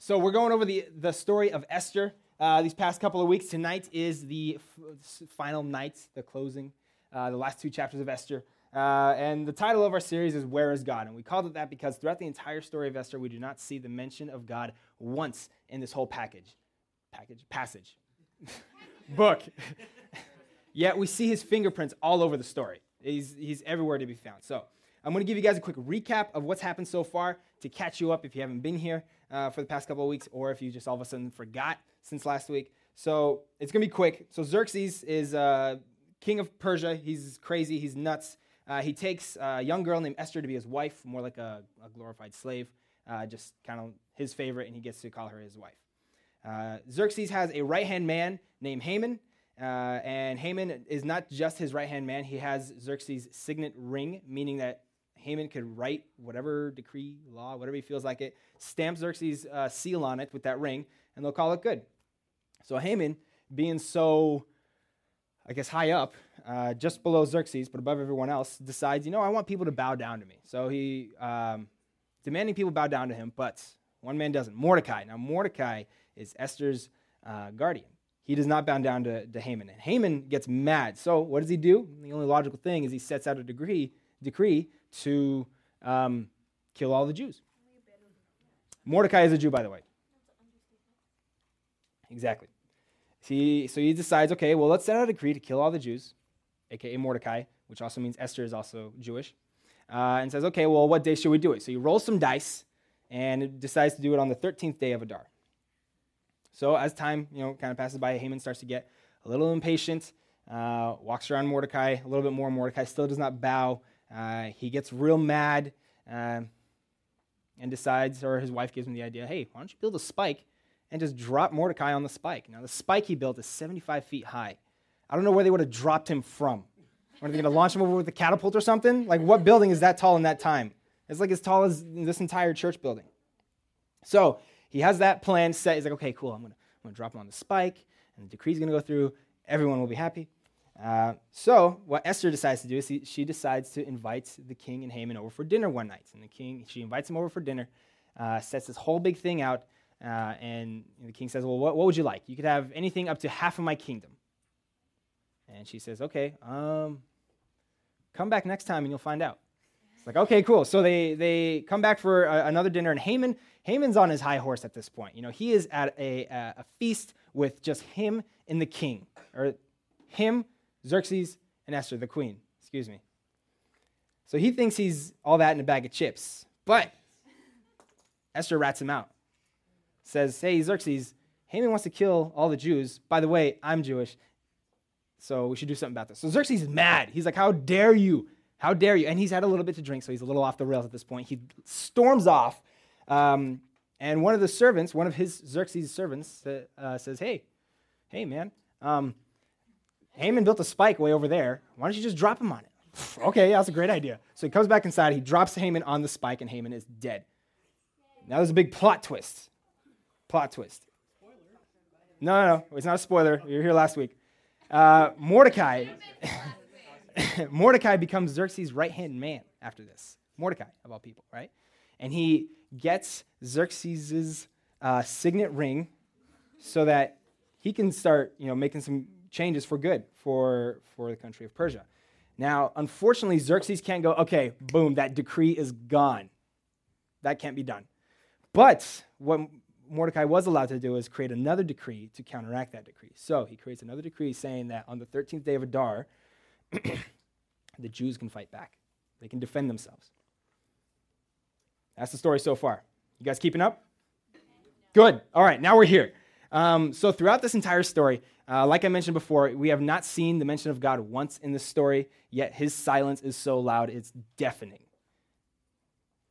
So we're going over the, the story of Esther uh, these past couple of weeks. Tonight is the f- final night, the closing, uh, the last two chapters of Esther. Uh, and the title of our series is Where is God? And we called it that because throughout the entire story of Esther, we do not see the mention of God once in this whole package. Package? Passage. Book. Yet we see his fingerprints all over the story. He's, he's everywhere to be found. So I'm going to give you guys a quick recap of what's happened so far to catch you up if you haven't been here uh, for the past couple of weeks or if you just all of a sudden forgot since last week. So it's to be quick. So Xerxes is uh, king of Persia. He's crazy, he's nuts. Uh, he takes a young girl named Esther to be his wife, more like a, a glorified slave, uh, just kind of his favorite, and he gets to call her his wife. Uh, Xerxes has a right hand man named Haman. Uh, and Haman is not just his right hand man, he has Xerxes' signet ring, meaning that Haman could write whatever decree, law, whatever he feels like it, stamp Xerxes' uh, seal on it with that ring, and they'll call it good. So Haman, being so, I guess, high up, uh, just below Xerxes, but above everyone else, decides, you know, I want people to bow down to me. So he, um, demanding people bow down to him, but one man doesn't Mordecai. Now, Mordecai is Esther's uh, guardian he does not bow down to, to Haman. And Haman gets mad. So what does he do? The only logical thing is he sets out a decree, decree to um, kill all the Jews. Mordecai is a Jew, by the way. Exactly. So he decides, okay, well, let's set out a decree to kill all the Jews, aka Mordecai, which also means Esther is also Jewish, uh, and says, okay, well, what day should we do it? So he rolls some dice and decides to do it on the 13th day of Adar. So as time, you know, kind of passes by, Haman starts to get a little impatient, uh, walks around Mordecai a little bit more. Mordecai still does not bow. Uh, he gets real mad uh, and decides, or his wife gives him the idea, hey, why don't you build a spike and just drop Mordecai on the spike? Now, the spike he built is 75 feet high. I don't know where they would have dropped him from. Are they going to launch him over with a catapult or something? Like, what building is that tall in that time? It's like as tall as this entire church building. So he has that plan set. He's like, okay, cool. I'm going to I'm gonna drop him on the spike, and the decree's going to go through. Everyone will be happy. Uh, so what Esther decides to do is he, she decides to invite the king and Haman over for dinner one night. And the king, she invites him over for dinner, uh, sets this whole big thing out, uh, and the king says, well, what, what, would you like? You could have anything up to half of my kingdom. And she says, okay, um, come back next time and you'll find out. It's like, okay, cool. So they, they come back for a, another dinner, and Haman, Haman's on his high horse at this point. You know, he is at a, a, a feast with just him and the king, or him, Xerxes, and Esther, the queen. Excuse me. So he thinks he's all that in a bag of chips. But Esther rats him out. Says, hey, Xerxes, Haman wants to kill all the Jews. By the way, I'm Jewish, so we should do something about this. So Xerxes is mad. He's like, how dare you? How dare you? And he's had a little bit to drink, so he's a little off the rails at this point. He storms off. Um, and one of the servants, one of his Xerxes' servants, uh, says, Hey, hey, man, um, Haman built a spike way over there. Why don't you just drop him on it? okay, yeah, that's a great idea. So he comes back inside, he drops Haman on the spike, and Haman is dead. Now there's a big plot twist. Plot twist. No, no, no, it's not a spoiler. You were here last week. Uh, Mordecai. Mordecai becomes Xerxes' right hand man after this. Mordecai, of all people, right? And he gets Xerxes' uh, signet ring so that he can start you know, making some changes for good for, for the country of Persia. Now, unfortunately, Xerxes can't go, okay, boom, that decree is gone. That can't be done. But what Mordecai was allowed to do is create another decree to counteract that decree. So he creates another decree saying that on the 13th day of Adar, the Jews can fight back, they can defend themselves. That's the story so far. You guys keeping up? Good. All right, now we're here. Um, so, throughout this entire story, uh, like I mentioned before, we have not seen the mention of God once in this story, yet his silence is so loud it's deafening.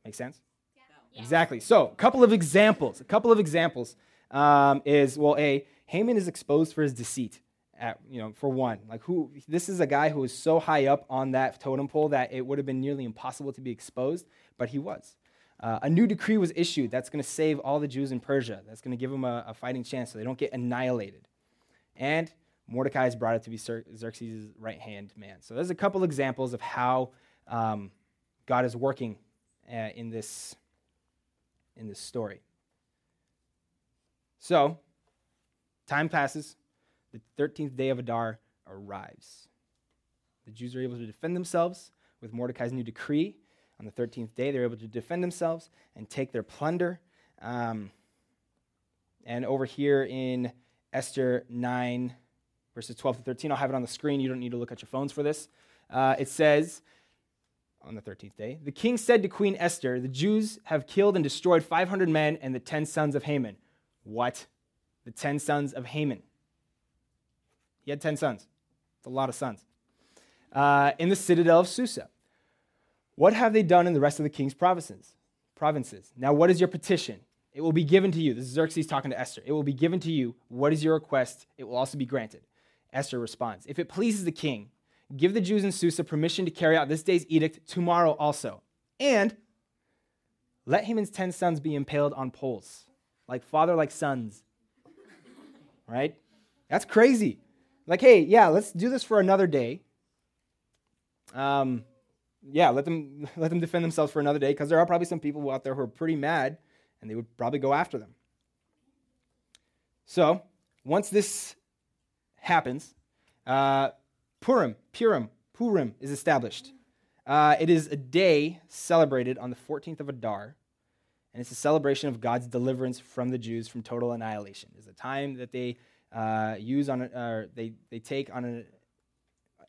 Make sense? Yeah. Exactly. So, a couple of examples. A couple of examples um, is well, a Haman is exposed for his deceit at, you know, for one. Like who this is a guy who was so high up on that totem pole that it would have been nearly impossible to be exposed, but he was. Uh, a new decree was issued that's going to save all the Jews in Persia. That's going to give them a, a, fighting chance so they don't get annihilated. And Mordecai is brought up to be Xerxes' right hand man. So there's a couple examples of how um, God is working uh, in this in this story. So, time passes. The 13th day of Adar arrives. The Jews are able to defend themselves with Mordecai's new decree. On the 13th day, they're able to defend themselves and take their plunder. Um, and over here in Esther 9, verses 12 to 13, I'll have it on the screen. You don't need to look at your phones for this. Uh, it says, on the 13th day, the king said to Queen Esther, The Jews have killed and destroyed 500 men and the 10 sons of Haman. What? The 10 sons of Haman. He had 10 sons. It's a lot of sons. Uh, in the citadel of Susa. What have they done in the rest of the king's provinces? Provinces. Now, what is your petition? It will be given to you. This is Xerxes talking to Esther. It will be given to you. What is your request? It will also be granted. Esther responds If it pleases the king, give the Jews in Susa permission to carry out this day's edict tomorrow also. And let Haman's ten sons be impaled on poles, like father, like sons. Right? That's crazy. Like, hey, yeah, let's do this for another day. Um, yeah, let them let them defend themselves for another day because there are probably some people out there who are pretty mad, and they would probably go after them. So once this happens, uh, Purim, Purim, Purim is established. Uh, it is a day celebrated on the 14th of Adar, and it's a celebration of God's deliverance from the Jews from total annihilation. It's a time that they uh, use on, uh, they, they take on an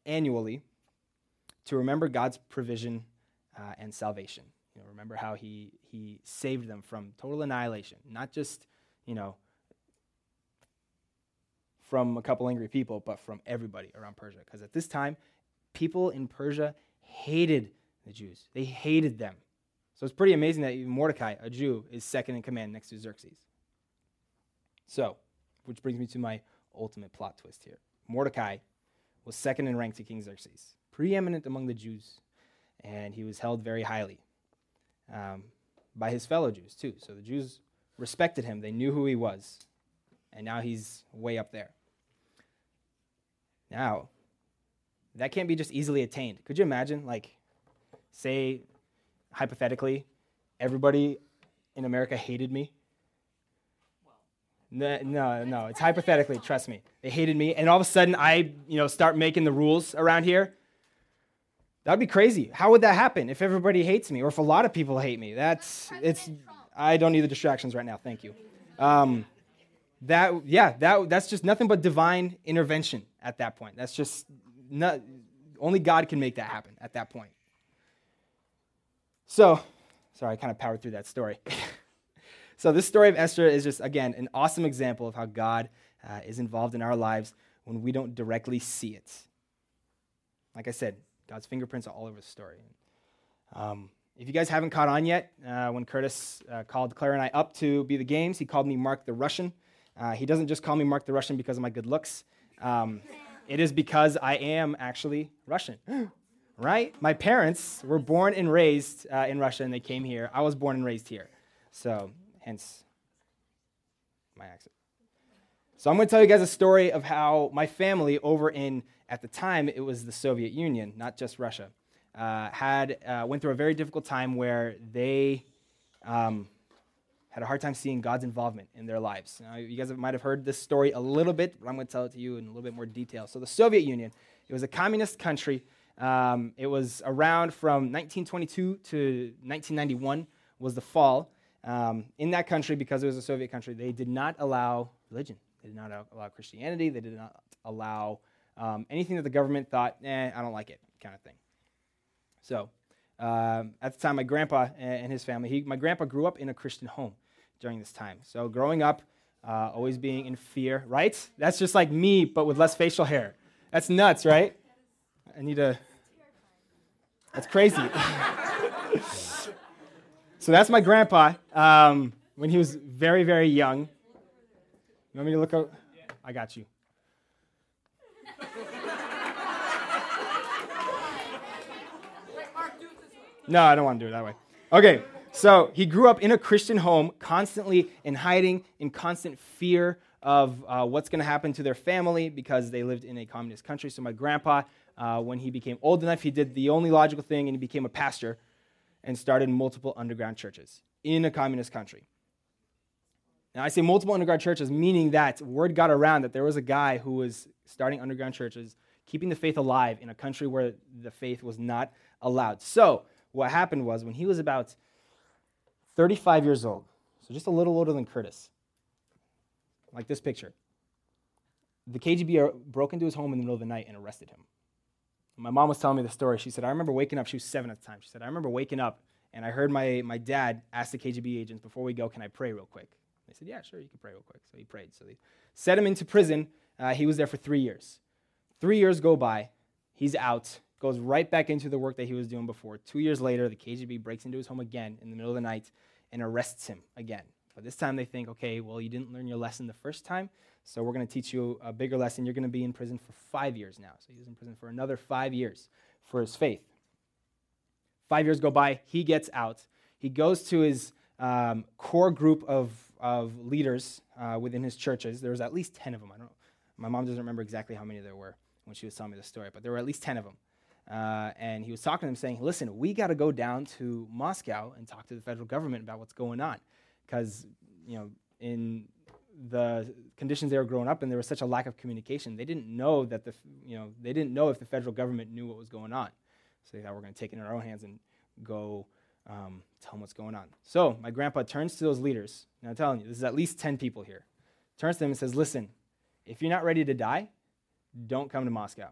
annually to remember God's provision uh, and salvation. You know, remember how he, he saved them from total annihilation, not just, you know, from a couple angry people, but from everybody around Persia. Because at this time, people in Persia hated the Jews. They hated them. So it's pretty amazing that Mordecai, a Jew, is second in command next to Xerxes. So, which brings me to my ultimate plot twist here. Mordecai was second in rank to King Xerxes, preeminent among the Jews, and he was held very highly um, by his fellow Jews, too. So the Jews respected him, they knew who he was, and now he's way up there. Now, that can't be just easily attained. Could you imagine, like, say, hypothetically, everybody in America hated me? No, no, no, it's hypothetically, trust me. They hated me, and all of a sudden I, you know, start making the rules around here. That would be crazy. How would that happen if everybody hates me or if a lot of people hate me? That's, it's, I don't need the distractions right now, thank you. Um, that, yeah, that, that's just nothing but divine intervention at that point. That's just not, only God can make that happen at that point. So, sorry, I kind of powered through that story. so, this story of Esther is just, again, an awesome example of how God uh, is involved in our lives when we don't directly see it. Like I said, God's fingerprints are all over the story. Um, if you guys haven't caught on yet, uh, when Curtis uh, called Claire and I up to be the games, he called me Mark the Russian. Uh, he doesn't just call me Mark the Russian because of my good looks. Um, it is because I am actually Russian, right? My parents were born and raised uh, in Russia and they came here. I was born and raised here. So, hence my accent. So, I'm going to tell you guys a story of how my family over in, at the time, it was the Soviet Union, not just Russia, uh, had uh, went through a very difficult time where they um, had a hard time seeing God's involvement in their lives. Now, you guys might have heard this story a little bit, but I'm going to tell it to you in a little bit more detail. So, the Soviet Union, it was a communist country. Um, it was around from 1922 to 1991 was the fall. Um, in that country, because it was a Soviet country, they did not allow religion. They did not allow Christianity. They did not allow um, anything that the government thought, eh, I don't like it, kind of thing. So, um, at the time, my grandpa and his family, he, my grandpa grew up in a Christian home during this time. So growing up, uh, always being in fear, right? That's just like me, but with less facial hair. That's nuts, right? I need a. That's crazy. so that's my grandpa um, when he was very, very young. You want me to look up? I got you. No, I don't want to do it that way. Okay, so he grew up in a Christian home, constantly in hiding, in constant fear of uh, what's going to happen to their family because they lived in a communist country. So my grandpa, uh, when he became old enough, he did the only logical thing and he became a pastor and started multiple underground churches in a communist country. Now, I say multiple underground churches, meaning that word got around that there was a guy who was starting underground churches, keeping the faith alive in a country where the faith was not allowed. So, what happened was when he was about 35 years old, so just a little older than Curtis, like this picture, the KGB broke into his home in the middle of the night and arrested him. My mom was telling me the story. She said, I remember waking up, she was seven at the time. She said, I remember waking up and I heard my, my dad ask the KGB agents, before we go, can I pray real quick? They said, yeah, sure, you can pray real quick. So he prayed. So they set him into prison. Uh, he was there for three years. Three years go by. He's out, goes right back into the work that he was doing before. Two years later, the KGB breaks into his home again in the middle of the night and arrests him again. But this time they think, okay, well, you didn't learn your lesson the first time, so we're going to teach you a bigger lesson. You're going to be in prison for five years now. So he was in prison for another five years for his faith. Five years go by, he gets out. He goes to his um, core group of, of leaders uh, within his churches. There was at least 10 of them. I don't know. my mom doesn't remember exactly how many there were when she was telling me the story, but there were at least 10 of them. Uh, and he was talking to them saying, listen, we got to go down to Moscow and talk to the federal government about what's going on. Because, you know, in the conditions they were growing up in, there was such a lack of communication. They didn't know that the, you know, they didn't know if the federal government knew what was going on. So they thought we're going to take it in our own hands and go um, tell them what's going on. So my grandpa turns to those leaders. Now I'm telling you, this is at least 10 people here. Turns to them and says, listen, if you're not ready to die, don't come to Moscow.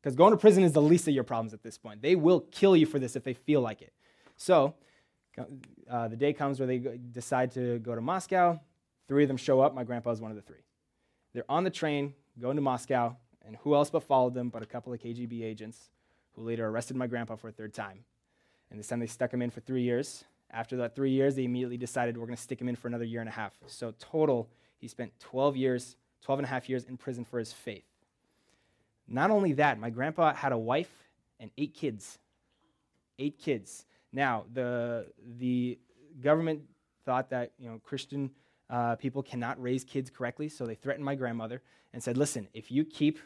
Because going to prison is the least of your problems at this point. They will kill you for this if they feel like it. So uh, the day comes where they decide to go to Moscow. Three of them show up. My grandpa is one of the three. They're on the train going to Moscow, and who else but followed them but a couple of KGB agents who later arrested my grandpa for a third time. And this time they stuck him in for three years. After that three years, they immediately decided we're going to stick him in for another year and a half. So, total, he spent 12 years, 12 and a half years in prison for his faith. Not only that, my grandpa had a wife and eight kids. Eight kids. Now, the, the government thought that you know, Christian uh, people cannot raise kids correctly, so they threatened my grandmother and said, Listen, if you keep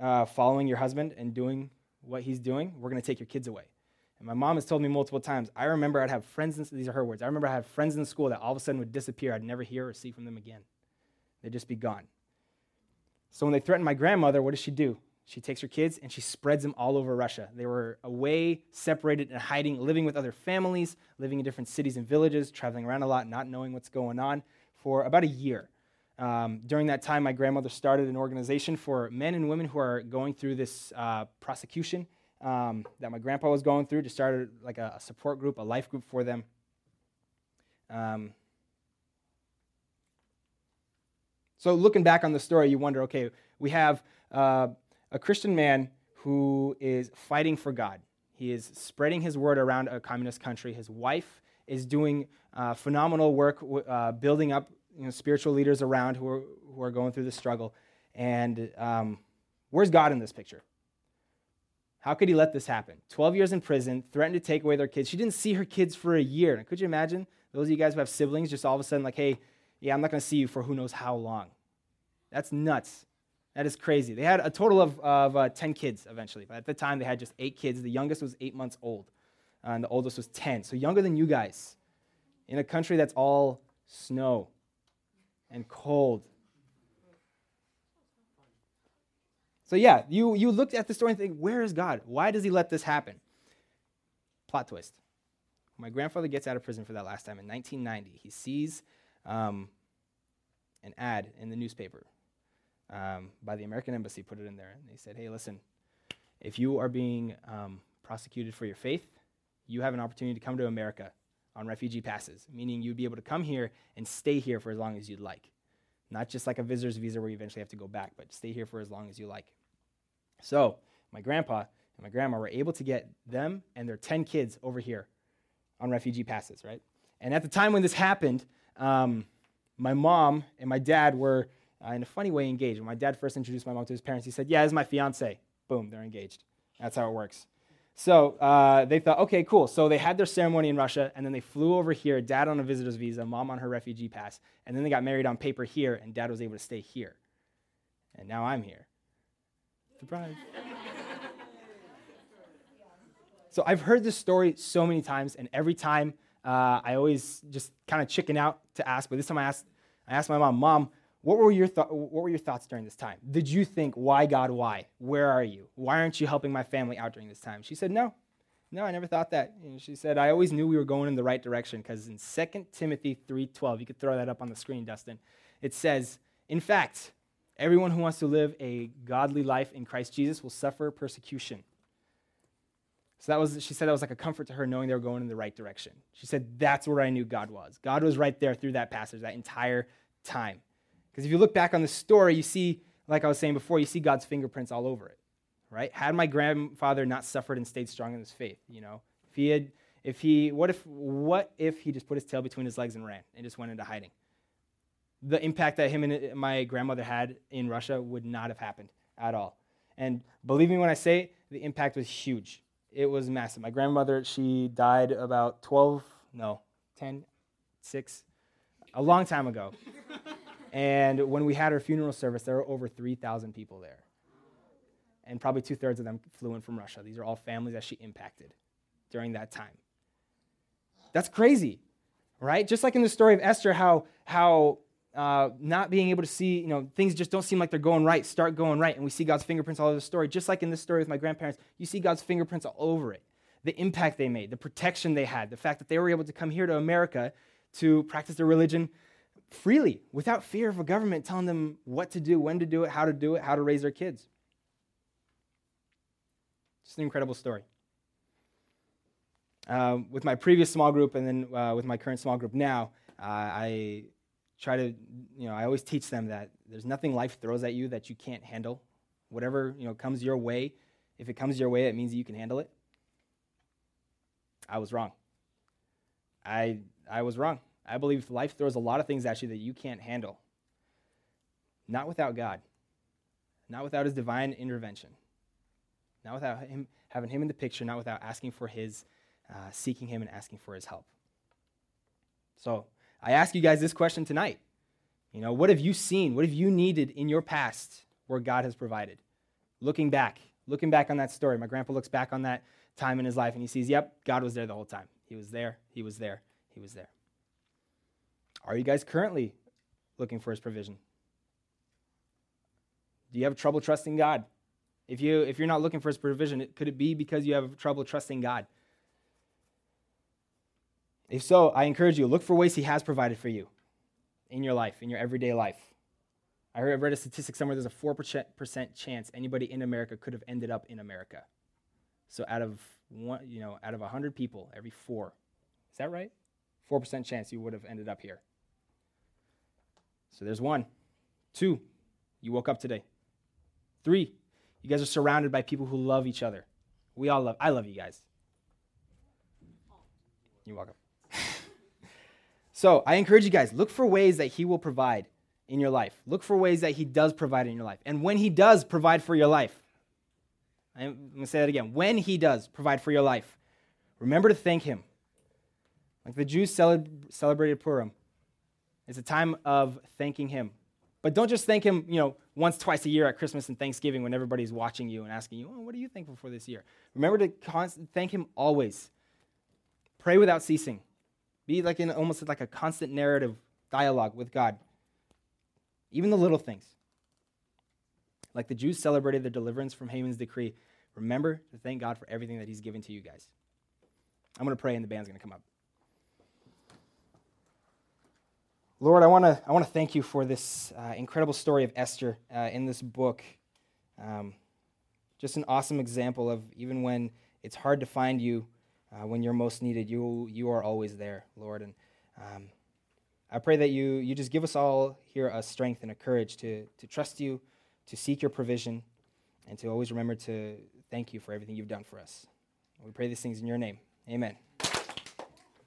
uh, following your husband and doing what he's doing, we're going to take your kids away. And my mom has told me multiple times, I remember I'd have friends, in, these are her words, I remember I had friends in school that all of a sudden would disappear. I'd never hear or see from them again. They'd just be gone. So when they threatened my grandmother, what does she do? She takes her kids and she spreads them all over Russia. They were away, separated, and hiding, living with other families, living in different cities and villages, traveling around a lot, not knowing what's going on for about a year. Um, during that time, my grandmother started an organization for men and women who are going through this uh, prosecution um, that my grandpa was going through. Just started like a, a support group, a life group for them. Um, so looking back on the story, you wonder, okay, we have uh, a Christian man who is fighting for God. He is spreading his word around a communist country. His wife is doing uh, phenomenal work, uh, building up you know, spiritual leaders around who are, who are going through the struggle. And um, where's God in this picture? How could he let this happen? 12 years in prison, threatened to take away their kids. She didn't see her kids for a year. Could you imagine those of you guys who have siblings just all of a sudden, like, hey, yeah, I'm not going to see you for who knows how long? That's nuts. That is crazy. They had a total of, of uh, 10 kids eventually, but at the time they had just eight kids. The youngest was eight months old, uh, and the oldest was 10. So younger than you guys in a country that's all snow and cold. So, yeah, you, you looked at the story and think, where is God? Why does he let this happen? Plot twist. My grandfather gets out of prison for that last time in 1990. He sees um, an ad in the newspaper um, by the American Embassy, put it in there. And they said, hey, listen, if you are being um, prosecuted for your faith, you have an opportunity to come to America on refugee passes, meaning you'd be able to come here and stay here for as long as you'd like. Not just like a visitor's visa where you eventually have to go back, but stay here for as long as you like. So, my grandpa and my grandma were able to get them and their 10 kids over here on refugee passes, right? And at the time when this happened, um, my mom and my dad were uh, in a funny way engaged. When my dad first introduced my mom to his parents, he said, Yeah, this is my fiance. Boom, they're engaged. That's how it works. So uh, they thought, okay, cool. So they had their ceremony in Russia, and then they flew over here, dad on a visitor's visa, mom on her refugee pass, and then they got married on paper here, and dad was able to stay here. And now I'm here. Surprise. so I've heard this story so many times, and every time uh, I always just kind of chicken out to ask. But this time I asked, I asked my mom, Mom, what were, your th- what were your thoughts during this time? Did you think, why God, why? Where are you? Why aren't you helping my family out during this time? She said, No, no, I never thought that. And she said, I always knew we were going in the right direction because in 2 Timothy 3.12, you could throw that up on the screen, Dustin, it says, In fact, everyone who wants to live a godly life in Christ Jesus will suffer persecution. So that was, she said that was like a comfort to her knowing they were going in the right direction. She said, That's where I knew God was. God was right there through that passage, that entire time. Because if you look back on the story, you see, like I was saying before, you see God's fingerprints all over it, right? Had my grandfather not suffered and stayed strong in his faith, you know, if he had, if he, what if, what if he just put his tail between his legs and ran and just went into hiding? The impact that him and my grandmother had in Russia would not have happened at all. And believe me when I say the impact was huge. It was massive. My grandmother, she died about 12, no, 10, 6, a long time ago. And when we had our funeral service, there were over 3,000 people there. And probably two thirds of them flew in from Russia. These are all families that she impacted during that time. That's crazy, right? Just like in the story of Esther, how, how uh, not being able to see, you know, things just don't seem like they're going right, start going right. And we see God's fingerprints all over the story. Just like in this story with my grandparents, you see God's fingerprints all over it. The impact they made, the protection they had, the fact that they were able to come here to America to practice their religion freely without fear of a government telling them what to do, when to do it, how to do it, how to raise their kids. Just an incredible story. Uh, with my previous small group and then uh, with my current small group now, uh, I try to, you know, I always teach them that there's nothing life throws at you that you can't handle. Whatever, you know, comes your way, if it comes your way, it means you can handle it. I was wrong. I, I was wrong. I believe life throws a lot of things at you that you can't handle. Not without God, not without His divine intervention, not without Him having Him in the picture, not without asking for His, uh, seeking Him and asking for His help. So I ask you guys this question tonight. You know, what have you seen? What have you needed in your past where God has provided? Looking back, looking back on that story, my grandpa looks back on that time in his life and he sees, yep, God was there the whole time. He was there, he was there, he was there. Are you guys currently looking for his provision? Do you have trouble trusting God? If, you, if you're not looking for his provision, could it be because you have trouble trusting God? If so, I encourage you, look for ways he has provided for you in your life, in your everyday life. I heard, I read a statistic somewhere there's a 4% chance anybody in America could have ended up in America. So out of one, you know, out of 100 people, every four. Is that right? 4% chance you would have ended up here. So there's one. Two, you woke up today. Three, you guys are surrounded by people who love each other. We all love, I love you guys. You're welcome. So I encourage you guys, look for ways that He will provide in your life. Look for ways that He does provide in your life. And when He does provide for your life, I'm going to say that again. When He does provide for your life, remember to thank Him. Like the Jews celebrated Purim. It's a time of thanking Him. But don't just thank Him, you know, once, twice a year at Christmas and Thanksgiving when everybody's watching you and asking you, oh, what are you thankful for this year? Remember to thank Him always. Pray without ceasing. Be like in almost like a constant narrative dialogue with God. Even the little things. Like the Jews celebrated their deliverance from Haman's decree. Remember to thank God for everything that He's given to you guys. I'm going to pray and the band's going to come up. Lord, I want to I want to thank you for this uh, incredible story of Esther uh, in this book. Um, just an awesome example of even when it's hard to find you, uh, when you're most needed, you you are always there, Lord. And um, I pray that you you just give us all here a strength and a courage to to trust you, to seek your provision, and to always remember to thank you for everything you've done for us. We pray these things in your name. Amen.